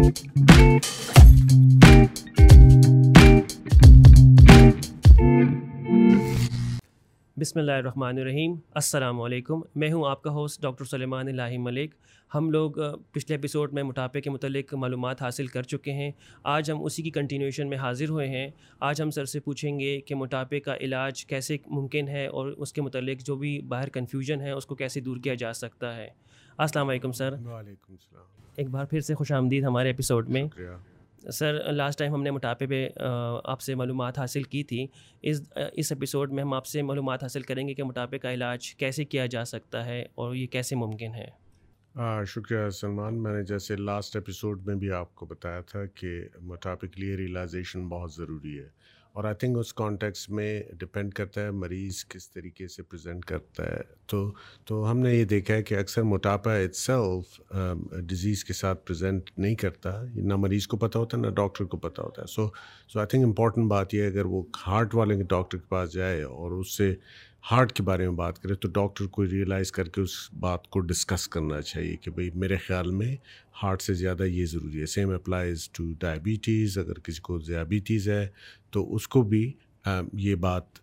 بسم اللہ الرحمن الرحیم۔ السلام علیکم۔ میں ہوں آپ کا ہوسٹ ڈاکٹر سلیمان الہی ملک۔ ہم لوگ پچھلے ایپیسوڈ میں موٹاپے کے متعلق معلومات حاصل کر چکے ہیں۔ آج ہم اسی کی کنٹینیوشن میں حاضر ہوئے ہیں۔ آج ہم سر سے پوچھیں گے کہ موٹاپے کا علاج کیسے ممکن ہے اور اس کے متعلق جو بھی باہر کنفیوژن ہے، اس کو کیسے دور کیا جا سکتا ہے۔ السلام علیکم سر۔ وعلیکم السلام۔ ایک بار پھر سے خوش آمدید ہمارے ایپیسوڈ میں۔ سر لاسٹ ٹائم ہم نے موٹاپے پہ آپ سے معلومات حاصل کی تھی۔ اس اس ایپیسوڈ میں ہم آپ سے معلومات حاصل کریں گے کہ موٹاپے کا علاج کیسے کیا جا سکتا ہے اور یہ کیسے ممکن ہے۔ شکریہ سلمان۔ میں نے جیسے لاسٹ ایپیسوڈ میں بھی آپ کو بتایا تھا کہ موٹاپے کے لیے ریئلائزیشن بہت ضروری ہے۔ اور آئی تھنک اس کانٹیکس میں ڈپینڈ کرتا ہے مریض کس طریقے سے پریزنٹ کرتا ہے۔ تو تو ہم نے یہ دیکھا ہے کہ اکثر موٹاپا اٹ سیلف ڈیزیز کے ساتھ پریزنٹ نہیں کرتا۔ نہ مریض کو پتہ ہوتا ہے نہ ڈاکٹر کو پتہ ہوتا۔ ہے سو سو آئی تھنک امپورٹنٹ بات یہ ہے اگر وہ ہارٹ والے ڈاکٹر کے پاس جائے اور اس سے ہارٹ کے بارے میں بات کریں تو ڈاکٹر کو ریئلائز کر کے اس بات کو ڈسکس کرنا چاہیے کہ بھئی میرے خیال میں ہارٹ سے زیادہ یہ ضروری ہے۔ سیم اپلائز ٹو ڈائبٹیز اگر کسی کو ذیابیٹیز ہے تو اس کو بھی یہ بات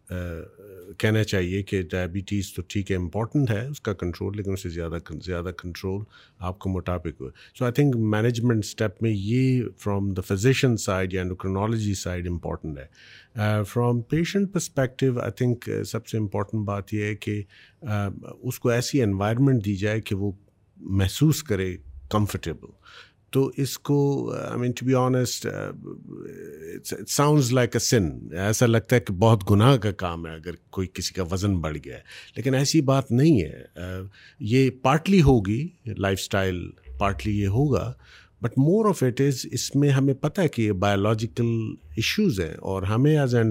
کہنا چاہیے کہ ڈائبٹیز تو ٹھیک ہے، امپورٹنٹ ہے، اس کا کنٹرول، لیکن اس سے زیادہ زیادہ کنٹرول آپ کو موٹاپے کو so I think management step میں یہ فرام دا فزیشین سائڈ یا انڈوکرنالوجی سائڈ امپورٹنٹ ہے۔ From patient perspective I think سب سے امپورٹنٹ بات یہ ہے کہ اس کو ایسی انوائرمنٹ دی جائے کہ وہ محسوس کرے کمفرٹیبل تو اس کو I mean to be honest sounds like a sin ایسا لگتا ہے کہ بہت گناہ کا کام ہے اگر کوئی کسی کا وزن بڑھ گیا ہے۔ لیکن ایسی بات نہیں ہے۔ uh, یہ پارٹلی ہوگی لائف اسٹائل پارٹلی یہ ہوگا۔ But more of it is اس میں ہمیں پتہ ہے کہ یہ بایولوجیکل ایشوز ہیں اور ہمیں ایز اے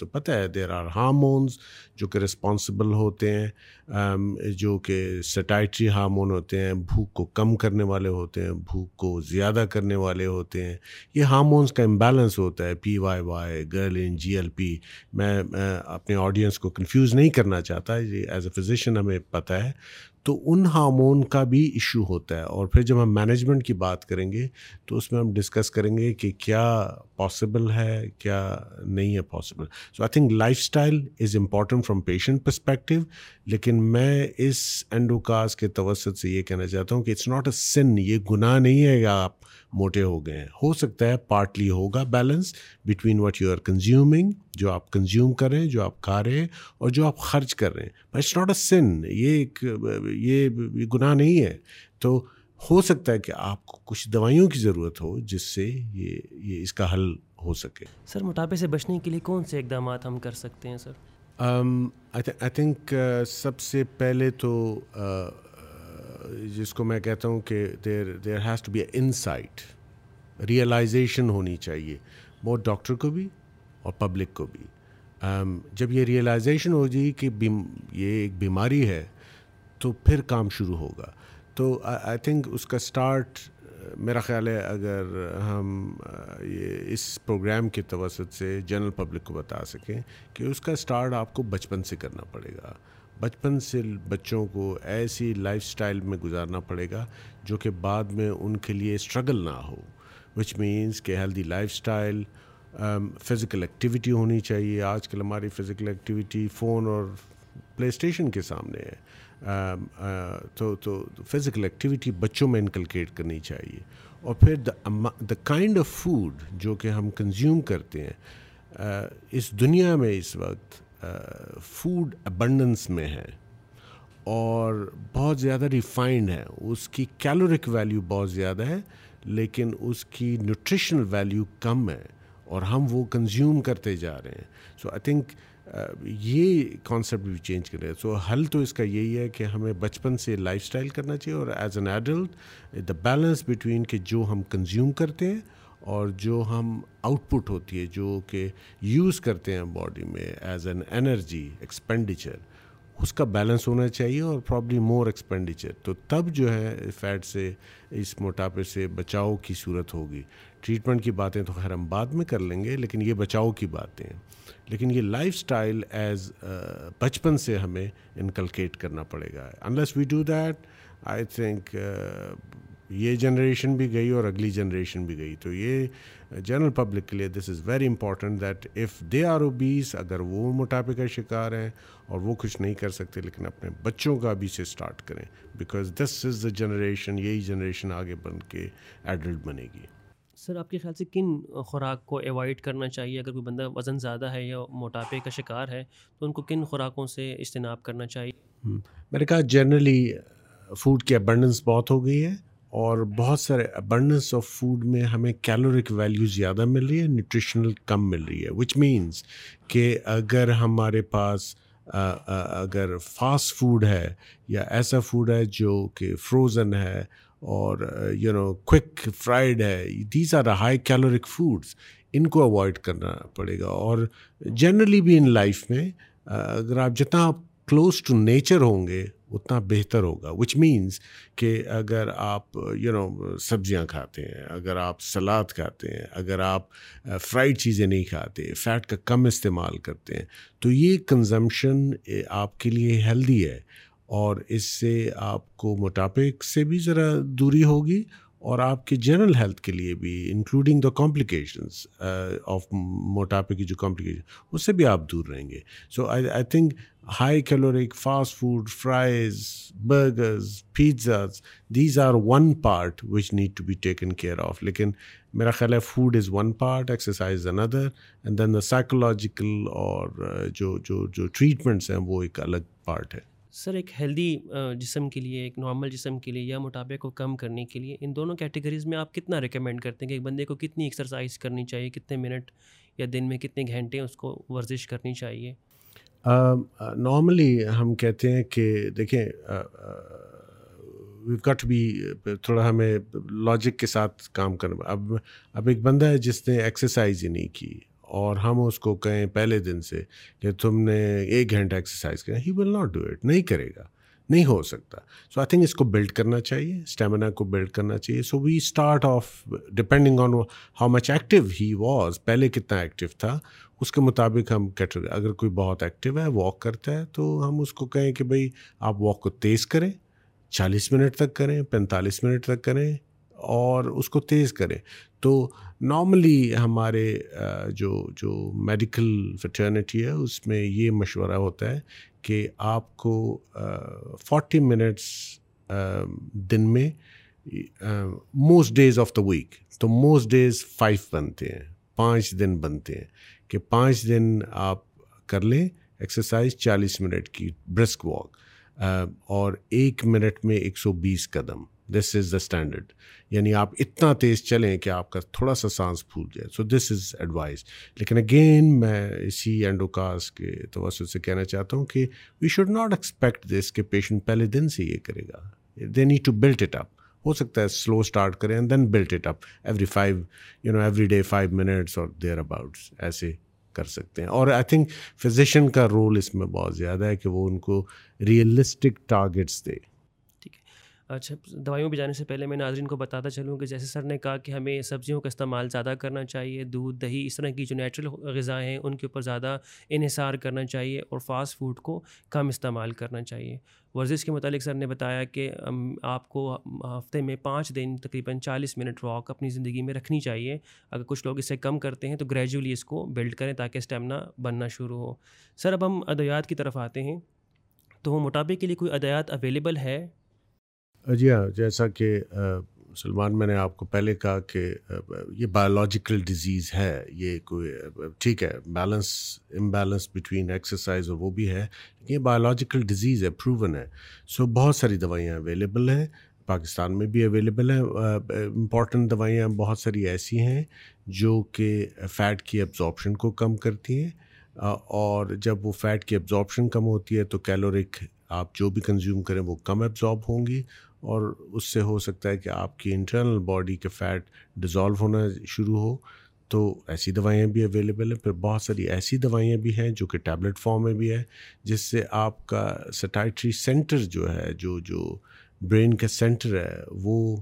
تو پتہ ہے دیر آر ہارمونس جو کہ رسپانسبل ہوتے ہیں um, جو کہ سٹائٹری ہارمون ہوتے ہیں، بھوک کو کم کرنے والے ہوتے ہیں، بھوک کو زیادہ کرنے والے ہوتے ہیں. یہ ہارمونس کا امبیلنس ہوتا ہے P Y Y ghrelin G L P میں اپنے آڈینس کو کنفیوز نہیں کرنا چاہتا، یہ ایز اے فزیشین ہمیں پتہ ہے. تو ان ہارمون کا بھی ایشو ہوتا ہے۔ اور پھر جب ہم مینجمنٹ کی بات کریں گے، تو اس میں ہم ڈسکس کریں گے کہ کیا پاسبل ہے، کیا نہیں ہے possible so I think lifestyle is important from patient perspective لیکن میں اس اینڈوکاز کے توسط سے یہ کہنا چاہتا ہوں کہ اٹس ناٹ اے سن یہ گناہ نہیں ہے کہ آپ موٹے ہو گئے ہیں۔ ہو سکتا ہے پارٹلی ہوگا balance between what you are consuming جو آپ کنزیوم کر رہے ہیں جو آپ کھا رہے ہیں اور جو آپ خرچ کر رہے ہیں۔ But it's not a sin یہ ایک یہ گناہ نہیں ہے۔ تو ہو سکتا ہے کہ آپ کو کچھ دوائیوں کی ضرورت ہو جس سے یہ یہ اس کا حل ہو سکے۔ سر موٹاپے سے بچنے کے لیے کون سے اقدامات ہم کر سکتے ہیں سر؟ آئی تھنک سب سے پہلے تو جس کو میں کہتا ہوں کہ there there has to be a insight realisation ہونی چاہیے بہت ڈاکٹر کو بھی اور پبلک کو بھی۔ um, جب یہ ریئلائزیشن ہو جائے کہ یہ ایک بیماری ہے، تو پھر کام شروع ہوگا۔ تو آئی تھنک اس کا اسٹارٹ میرا خیال ہے اگر ہم یہ اس پروگرام کے توسط سے جنرل پبلک کو بتا سکیں کہ اس کا اسٹارٹ آپ کو بچپن سے کرنا پڑے گا۔ بچپن سے بچوں کو ایسی لائف اسٹائل میں گزارنا پڑے گا جو کہ بعد میں ان کے لیے اسٹرگل نہ ہو وچ مینس کہ healthy lifestyle physical activity ہونی چاہیے۔ آج کل ہماری فزیکل ایکٹیویٹی فون اور پلے اسٹیشن کے سامنے ہے۔ um, uh, تو تو فزیکل ایکٹیویٹی بچوں میں انکلکیٹ کرنی چاہیے۔ اور پھر دا کائنڈ آف فوڈ جو کہ ہم کنزیوم کرتے ہیں uh, اس دنیا میں اس وقت فوڈ ابنڈنس میں ہے اور بہت زیادہ ریفائنڈ ہے۔ اس کی کیلورک ویلیو بہت زیادہ ہے، لیکن اس کی نیوٹریشنل ویلیو کم ہے اور ہم وہ کنزیوم کرتے جا رہے ہیں۔ سو آئی تھنک یہ کانسیپٹ بھی چینج کرے۔ سو حل تو اس کا یہی ہے کہ ہمیں بچپن سے لائف اسٹائل کرنا چاہیے اور as an adult the balance between کہ جو ہم کنزیوم کرتے ہیں اور جو ہم آؤٹ پٹ ہوتی ہے، جو کہ یوز کرتے ہیں باڈی میں ایز این انرجی ایکسپینڈیچر اس کا بیلنس ہونا چاہیے اور پرابلی مور ایکسپینڈیچر تو تب جو ہے فیٹ سے، اس موٹاپے سے بچاؤ کی صورت ہوگی۔ ٹریٹمنٹ کی باتیں تو خیر ہم بعد میں کر لیں گے، لیکن یہ بچاؤ کی باتیں ہیں۔ لیکن یہ لائف اسٹائل ایز بچپن سے ہمیں انکلکیٹ کرنا پڑے گا۔ Unless we do that I think یہ جنریشن بھی گئی اور اگلی جنریشن بھی گئی۔ تو یہ جنرل پبلک کے لیے this is very important that if they are obese اگر وہ موٹاپے کا شکار ہیں اور وہ کچھ نہیں کر سکتے لیکن اپنے بچوں کا ابھی سے اسٹارٹ کریں۔ Because this is the generation یہی جنریشن آگے بن کے ایڈلٹ بنے گی۔ سر آپ کے خیال سے کن خوراک کو ایوائڈ کرنا چاہیے؟ اگر کوئی بندہ وزن زیادہ ہے یا موٹاپے کا شکار ہے تو ان کو کن خوراکوں سے اجتناب کرنا چاہیے؟ میرے کہا جنرلی فوڈ کی ابنڈنس بہت ہو گئی ہے۔ اور بہت سارے ابنڈنس آف فوڈ میں ہمیں کیلورک ویلیو زیادہ مل رہی ہے نیوٹریشنل کم مل رہی ہے وچ مینس کہ اگر ہمارے پاس اگر فاسٹ فوڈ ہے یا ایسا فوڈ ہے جو کہ فروزن ہے اور یو نو کوئک فرائیڈ ہے these are high caloric foods ان کو اوائڈ کرنا پڑے گا۔ اور جنرلی بھی ان لائف میں اگر آپ جتنا آپ کلوز ٹو نیچر ہوں گے اتنا بہتر ہوگا۔ وچ مینس کہ اگر آپ یو نو سبزیاں کھاتے ہیں، اگر آپ سلاد کھاتے ہیں، اگر آپ uh, فرائڈ چیزیں نہیں کھاتے فیٹ کا کم استعمال کرتے ہیں، تو یہ کنزمپشن eh, آپ کے لیے ہیلدی ہے اور اس سے آپ کو موٹاپے سے بھی ذرا دوری ہوگی اور آپ کے جنرل ہیلتھ کے لیے بھی انکلوڈنگ دا کمپلیکیشنس آف موٹاپے کی جو کمپلیکیشن اس سے بھی آپ دور رہیں گے. So I I think high caloric fast food fries burgers pizzas these are one part which need to be taken care of لیکن میرا خیال ہے food is one part exercise another and then the psychological اور جو جو جو treatments ہیں، وہ ایک الگ پارٹ ہے. سر، ایک ہیلدی جسم کے لیے، ایک نارمل جسم کے لیے یا موٹاپے کو کم کرنے کے لیے ان دونوں کیٹیگریز میں آپ کتنا ریکمینڈ کرتے ہیں کہ ایک بندے کو کتنی ایکسرسائز کرنی چاہیے، کتنے منٹ یا دن میں کتنے گھنٹے اس کو ورزش کرنی چاہیے؟ نارملی ہم کہتے ہیں کہ دیکھیں کٹ بھی تھوڑا ہمیں لاجک کے ساتھ کام کرنا۔ اب اب ایک بندہ ہے جس نے ایکسرسائز ہی نہیں کی۔ اور ہم اس کو کہیں پہلے دن سے کہ تم نے ایک گھنٹہ ایکسرسائز کریں he will not do it نہیں کرے گا، نہیں ہو سکتا۔ سو آئی تھنک اس کو بلڈ کرنا چاہیے اسٹیمنا کو بلڈ کرنا چاہیے۔ So we start off depending on how much active he was پہلے کتنا ایکٹیو تھا، اس کے مطابق ہم کیٹر اگر کوئی بہت ایکٹیو ہے واک کرتا ہے، تو ہم اس کو کہیں کہ بھائی آپ واک کو تیز کریں، چالیس منٹ تک کریں، پینتالیس منٹ تک کریں۔ اور اس کو تیز کریں۔ تو نارملی ہمارے جو جو میڈیکل فٹرنیٹی ہے، اس میں یہ مشورہ ہوتا ہے کہ آپ کو فورٹی منٹس دن میں most days of the week تو موسٹ ڈیز فائیو بنتے ہیں، پانچ دن بنتے ہیں۔ کہ پانچ دن آپ کر لیں ایکسرسائز چالیس منٹ کی برسک واک اور ایک منٹ میں ایک سو بیس قدم۔ دس از دا اسٹینڈرڈ یعنی آپ اتنا تیز چلیں کہ آپ کا تھوڑا سا سانس پھول جائے. سو دس از ایڈوائز لیکن اگین میں اسی اینڈوکاس کے توسط سے کہنا چاہتا ہوں کہ we should not expect this کہ پیشنٹ پہلے دن سے یہ کرے گا. They need to build it up ہو سکتا ہے سلو اسٹارٹ کریں and then build it up every five you know every day five minutes اور دیئر اباؤٹس ایسے کر سکتے ہیں. اور آئی تھنک فزیشین کا رول اس میں بہت زیادہ ہے کہ وہ ان کو ریئلسٹک ٹارگیٹس دے. اچھا دوائیوں پہ جانے سے پہلے میں ناظرین کو بتاتا چلوں کہ جیسے سر نے کہا کہ ہمیں سبزیوں کا استعمال زیادہ کرنا چاہیے، دودھ، دہی، اس طرح کی جو نیچرل غذائیں ہیں، ان کے اوپر زیادہ انحصار کرنا چاہیے اور فاسٹ فوڈ کو کم استعمال کرنا چاہیے۔ ورزش کے متعلق سر نے بتایا کہ آپ کو ہفتے میں پانچ دن تقریباً چالیس منٹ واک اپنی زندگی میں رکھنی چاہیے۔ اگر کچھ لوگ اس سے کم کرتے ہیں تو گریجولی اس کو بلڈ کریں تاکہ اسٹیمنا بننا شروع ہو۔ سر، اب ہم ادویات کی طرف آتے ہیں۔ تو موٹاپے کے لیے کوئی ادویات اویلیبل ہے؟ جی ہاں جیسا کہ سلمان، میں نے آپ کو پہلے کہا کہ یہ بایولوجیکل ڈیزیز ہے، یہ کوئی ٹھیک ہے بیلنس امبیلنس بٹوین ایکسرسائز اور وہ بھی ہے یہ بایولوجیکل ڈیزیز ہے پروون ہے۔ سو بہت ساری دوائیاں اویلیبل ہیں، پاکستان میں بھی اویلیبل ہیں امپورٹنٹ دوائیاں بہت ساری ایسی ہیں جو کہ فیٹ کی ایبزارپشن کو کم کرتی ہیں اور جب وہ فیٹ کی ایبزارپشن کم ہوتی ہے تو کیلورک آپ جو بھی کنزیوم کریں وہ کم ایبزارب ہوں گی اور اس سے ہو سکتا ہے کہ آپ کی انٹرنل باڈی کے فیٹ ڈیزالو ہونا شروع ہو۔ تو ایسی دوائیاں بھی اویلیبل ہیں۔ پھر بہت ساری ایسی دوائیاں بھی ہیں جو کہ ٹیبلٹ فارم میں بھی ہے جس سے آپ کا سٹائٹری سینٹر جو ہے، جو جو برین کا سینٹر ہے، وہ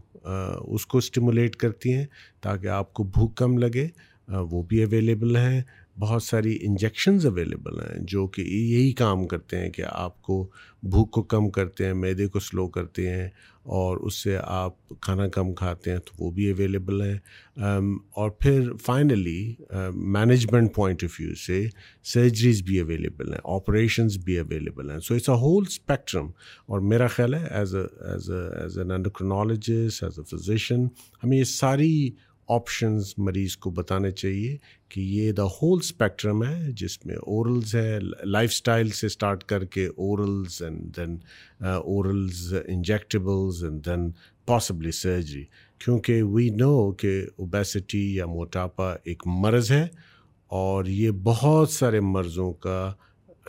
اس کو اسٹیمولیٹ کرتی ہیں تاکہ آپ کو بھوک کم لگے۔ وہ بھی اویلیبل ہیں۔ بہت ساری انجیکشنز اویلیبل ہیں جو کہ یہی کام کرتے ہیں کہ آپ کو بھوک کو کم کرتے ہیں، میدے کو سلو کرتے ہیں اور اس سے آپ کھانا کم کھاتے ہیں تو وہ بھی اویلیبل ہیں۔ اور پھر finally management point of view سے سرجریز بھی اویلیبل ہیں آپریشنز بھی اویلیبل ہیں۔ So it's a whole spectrum اور میرا خیال ہے as a as a as an endocrinologist as a physician ہمیں یہ ساری آپشنز مریض کو بتانے چاہیے کہ یہ دا ہول اسپیکٹرم ہے، جس میں اورلز ہے لائف اسٹائل سے اسٹارٹ کر کے orals and then orals injectables and then possibly surgery کیونکہ وی نو کہ اوبیسٹی یا موٹاپا ایک مرض ہے اور یہ بہت سارے مرضوں کا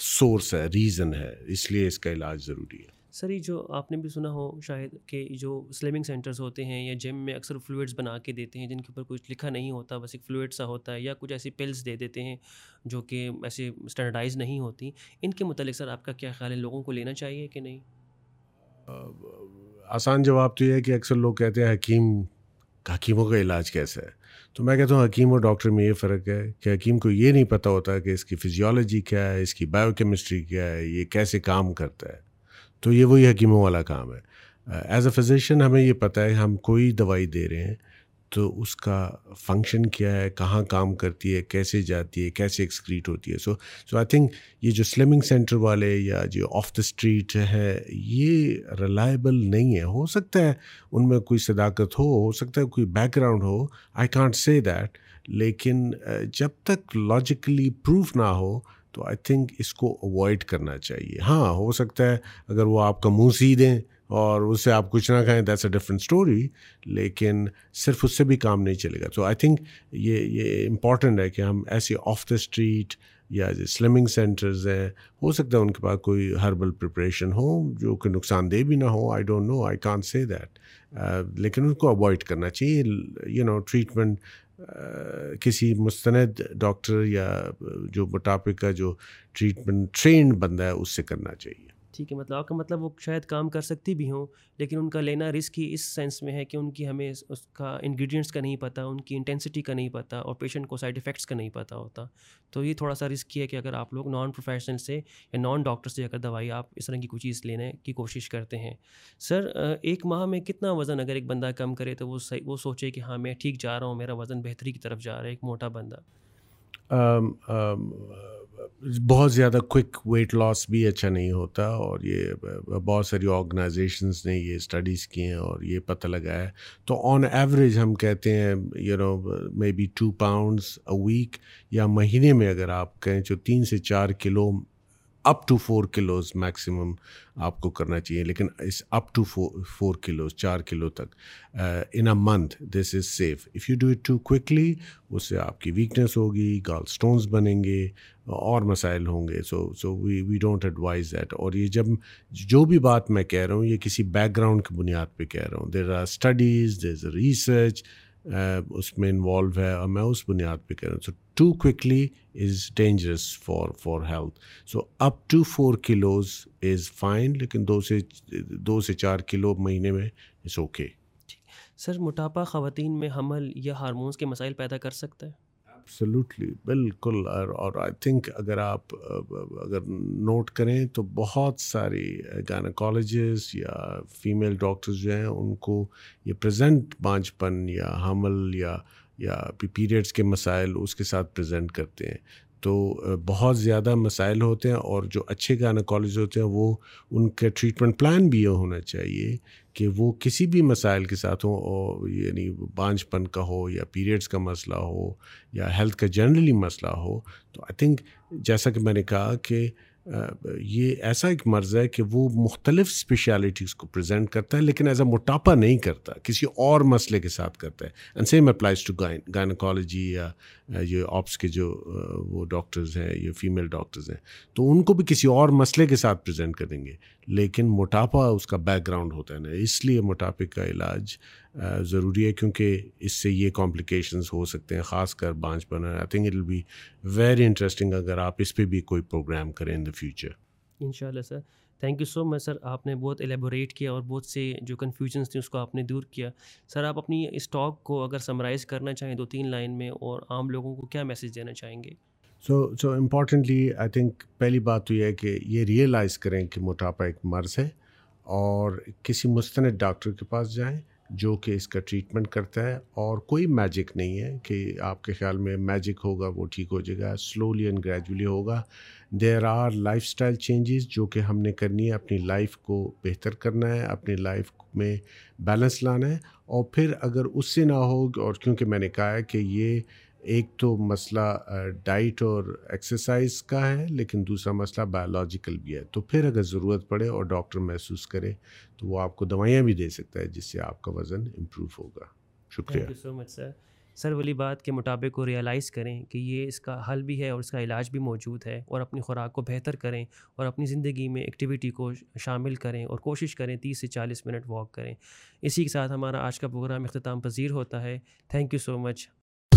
سورس ہے ریزن ہے، اس لیے اس کا علاج ضروری ہے۔ سر، یہ جو آپ نے بھی سنا ہو شاید کہ جو سلمنگ سینٹرز ہوتے ہیں یا جم میں اکثر فلوئڈس بنا کے دیتے ہیں، جن کے اوپر کچھ لکھا نہیں ہوتا، بس ایک فلوئڈ سا ہوتا ہے یا کچھ ایسی پلس دے دیتے ہیں جو کہ ایسے اسٹینڈرڈائز نہیں ہوتی۔ ان کے متعلق سر، آپ کا کیا خیال ہے؟ لوگوں کو لینا چاہیے کہ نہیں؟ آسان جواب تو یہ ہے کہ اکثر لوگ کہتے ہیں حکیم، حکیموں کا علاج کیسا ہے؟ تو میں کہتا ہوں حکیم اور ڈاکٹر میں یہ فرق ہے کہ حکیم کو یہ نہیں پتہ ہوتا کہ اس کی فزیولوجی کیا ہے، اس کی بایو کیمسٹری کیا ہے، یہ کیسے کام کرتا ہے۔ تو یہ وہی حکیموں والا کام ہے۔ ایز اے فزیشین ہمیں یہ پتہ ہے، ہم کوئی دوائی دے رہے ہیں تو اس کا فنکشن کیا ہے، کہاں کام کرتی ہے، کیسے جاتی ہے، کیسے ایکسکریٹ ہوتی ہے۔ سو سو آئی تھنک یہ جو سلمنگ سینٹر والے یا جو آف دا اسٹریٹ ہے، یہ ریلائبل نہیں ہے۔ ہو سکتا ہے ان میں کوئی صداقت ہو ہو سکتا ہے کوئی بیک گراؤنڈ ہو۔ آئی کانٹ سے دیٹ لیکن جب تک لاجیکلی پروف نہ ہو تو آئی تھنک اس کو اوائڈ کرنا چاہیے۔ ہاں ہو سکتا ہے اگر وہ آپ کا منہ سی دیں اور اس سے آپ کچھ نہ کھائیں دیٹس اے ڈفرنٹ اسٹوری لیکن صرف اس سے بھی کام نہیں چلے گا۔ تو آئی تھنک یہ یہ امپورٹنٹ ہے کہ ہم ایسی آف دا اسٹریٹ یا سلمنگ سینٹرز ہیں۔ ہو سکتا ہے ان کے پاس کوئی ہربل پریپریشن ہو جو کہ نقصان دہ بھی نہ ہو۔ آئی ڈونٹ نو آئی کان سے دیٹ لیکن ان کو اوائڈ کرنا چاہیے۔ یو نو ٹریٹمنٹ کسی مستند ڈاکٹر یا جو موٹاپے کا جو ٹریٹمنٹ ٹرینڈ بندہ ہے، اس سے کرنا چاہیے۔ ٹھیک ہے مطلب آپ کا مطلب وہ شاید کام کر سکتی بھی ہوں، لیکن ان کا لینا رسک ہی اس سینس میں ہے کہ ان کی ہمیں اس کا انگریڈینٹس کا نہیں پتہ، ان کی انٹینسٹی کا نہیں پتہ اور پیشنٹ کو سائڈ افیکٹس کا نہیں پتہ ہوتا۔ تو یہ تھوڑا سا رسک ہے کہ اگر آپ لوگ نان پروفیشنل سے یا نان ڈاکٹر سے اگر دوائی آپ اس طرح کی کوئی چیز لینے کی کوشش کرتے ہیں۔ سر ایک ماہ میں کتنا وزن اگر ایک بندہ کم کرے تو وہ وہ سوچے کہ ہاں میں ٹھیک جا رہا ہوں، میرا وزن بہتری کی طرف جا رہا ہے، ایک موٹا بندہ۔ بہت زیادہ کوئک ویٹ لاس بھی اچھا نہیں ہوتا اور یہ بہت ساری آرگنائزیشنس نے یہ اسٹڈیز کی ہیں اور یہ پتہ لگا ہے۔ تو آن ایوریج ہم کہتے ہیں you know maybe two pounds a week یا مہینے میں اگر آپ کہیں جو تین سے چار kilo up to four kilos maximum آپ کو کرنا چاہیے۔ لیکن اس اپ ٹو فور کلوز چار کلو تک in a month this is safe if you do it too quickly اس سے آپ کی ویکنیس ہوگی گال اسٹونس بنیں گے۔ اور مسائل ہوں گے۔ So so we we don't advise that اور یہ جب جو بھی بات میں کہہ رہا ہوں، یہ کسی بیک گراؤنڈ کی بنیاد پہ کہہ رہا ہوں۔ There are studies there is a research اس میں انوالو ہے اور میں اس بنیاد پہ کہہ رہا ہوں۔ So too quickly is dangerous for for health so up to four kilos is fine لیکن دو سے دو سے چار کلو مہینے میں از اوکے سر، موٹاپا خواتین میں حمل یا ہارمونس کے مسائل پیدا کر سکتا ہے؟ ایبسلیوٹلی بالکل. اور آئی تھنک اگر آپ، اگر نوٹ کریں تو بہت ساری گائناکالوجسٹ یا فیمیل ڈاکٹرز جو ہیں ان کو یہ پریزنٹ بانج پن یا حمل یا یا پیریڈس کے مسائل اس کے ساتھ پریزنٹ کرتے ہیں۔ تو بہت زیادہ مسائل ہوتے ہیں اور جو اچھے گائناکالوجسٹ ہوتے ہیں وہ ان کا ٹریٹمنٹ پلان بھی یہ ہونا چاہیے کہ وہ کسی بھی مسائل کے ساتھ ہوں اور یعنی بانجھ پن کا ہو یا پیریڈس کا مسئلہ ہو یا ہیلتھ کا جنرلی مسئلہ ہو، تو آئی تھنک جیسا کہ میں نے کہا کہ یہ ایسا ایک مرض ہے کہ وہ مختلف اسپیشلٹیز کو پریزنٹ کرتا ہے لیکن ایز اے موٹاپا نہیں کرتا، کسی اور مسئلے کے ساتھ کرتا ہے۔ And same applies to gyne gynaecology یا یہ آپس کے جو وہ ڈاکٹرز ہیں، یہ فیمیل ڈاکٹرز ہیں، تو ان کو بھی کسی اور مسئلے کے ساتھ پریزنٹ کریں گے۔ لیکن موٹاپا اس کا بیک گراؤنڈ ہوتا ہے نا، اس لیے موٹاپے کا علاج ضروری ہے، کیونکہ اس سے یہ کمپلیکیشنز ہو سکتے ہیں، خاص کر بانچ پن I think it will be very interesting اگر آپ اس پہ بھی کوئی پروگرام کریں ان دا فیوچر ان شاء اللہ سر۔ تھینک یو سو مچ سر آپ نے بہت ایلیبوریٹ کیا اور بہت سے جو کنفیوژنس تھیں اس کو آپ نے دور کیا۔ سر آپ اپنی اسٹاک کو اگر سمرائز کرنا چاہیں دو تین لائن میں اور عام لوگوں کو کیا میسیج دینا چاہیں گے؟ So so importantly I think پہلی بات تو یہ ہے کہ یہ ریئلائز کریں کہ موٹاپا ایک مرض ہے اور کسی مستند ڈاکٹر کے پاس جائیں۔ جو کہ اس کا ٹریٹمنٹ کرتا ہے اور کوئی میجک نہیں ہے کہ آپ کے خیال میں میجک ہوگا، وہ ٹھیک ہو جائے گا سلولی اینڈ گریجولی ہوگا۔ There are life style changes جو کہ ہم نے کرنی ہے، اپنی لائف کو بہتر کرنا ہے، اپنی لائف میں بیلنس لانا ہے۔ اور پھر اگر اس سے نہ ہو اور کیونکہ میں نے کہا ہے کہ یہ ایک تو مسئلہ ڈائٹ اور ایکسرسائز کا ہے، لیکن دوسرا مسئلہ بایولوجیکل بھی ہے۔ تو پھر اگر ضرورت پڑے اور ڈاکٹر محسوس کرے، تو وہ آپ کو دوائیاں بھی دے سکتا ہے، جس سے آپ کا وزن امپروو ہوگا۔ شکریہ۔ سو مچ سر سر ولی بات کے مطابق کو ریئلائز کریں کہ یہ اس کا حل بھی ہے اور اس کا علاج بھی موجود ہے اور اپنی خوراک کو بہتر کریں اور اپنی زندگی میں ایکٹیویٹی کو شامل کریں اور کوشش کریں تیس سے چالیس منٹ واک کریں۔ اسی کے ساتھ ہمارا آج کا پروگرام اختتام پذیر ہوتا ہے۔ Thank you so much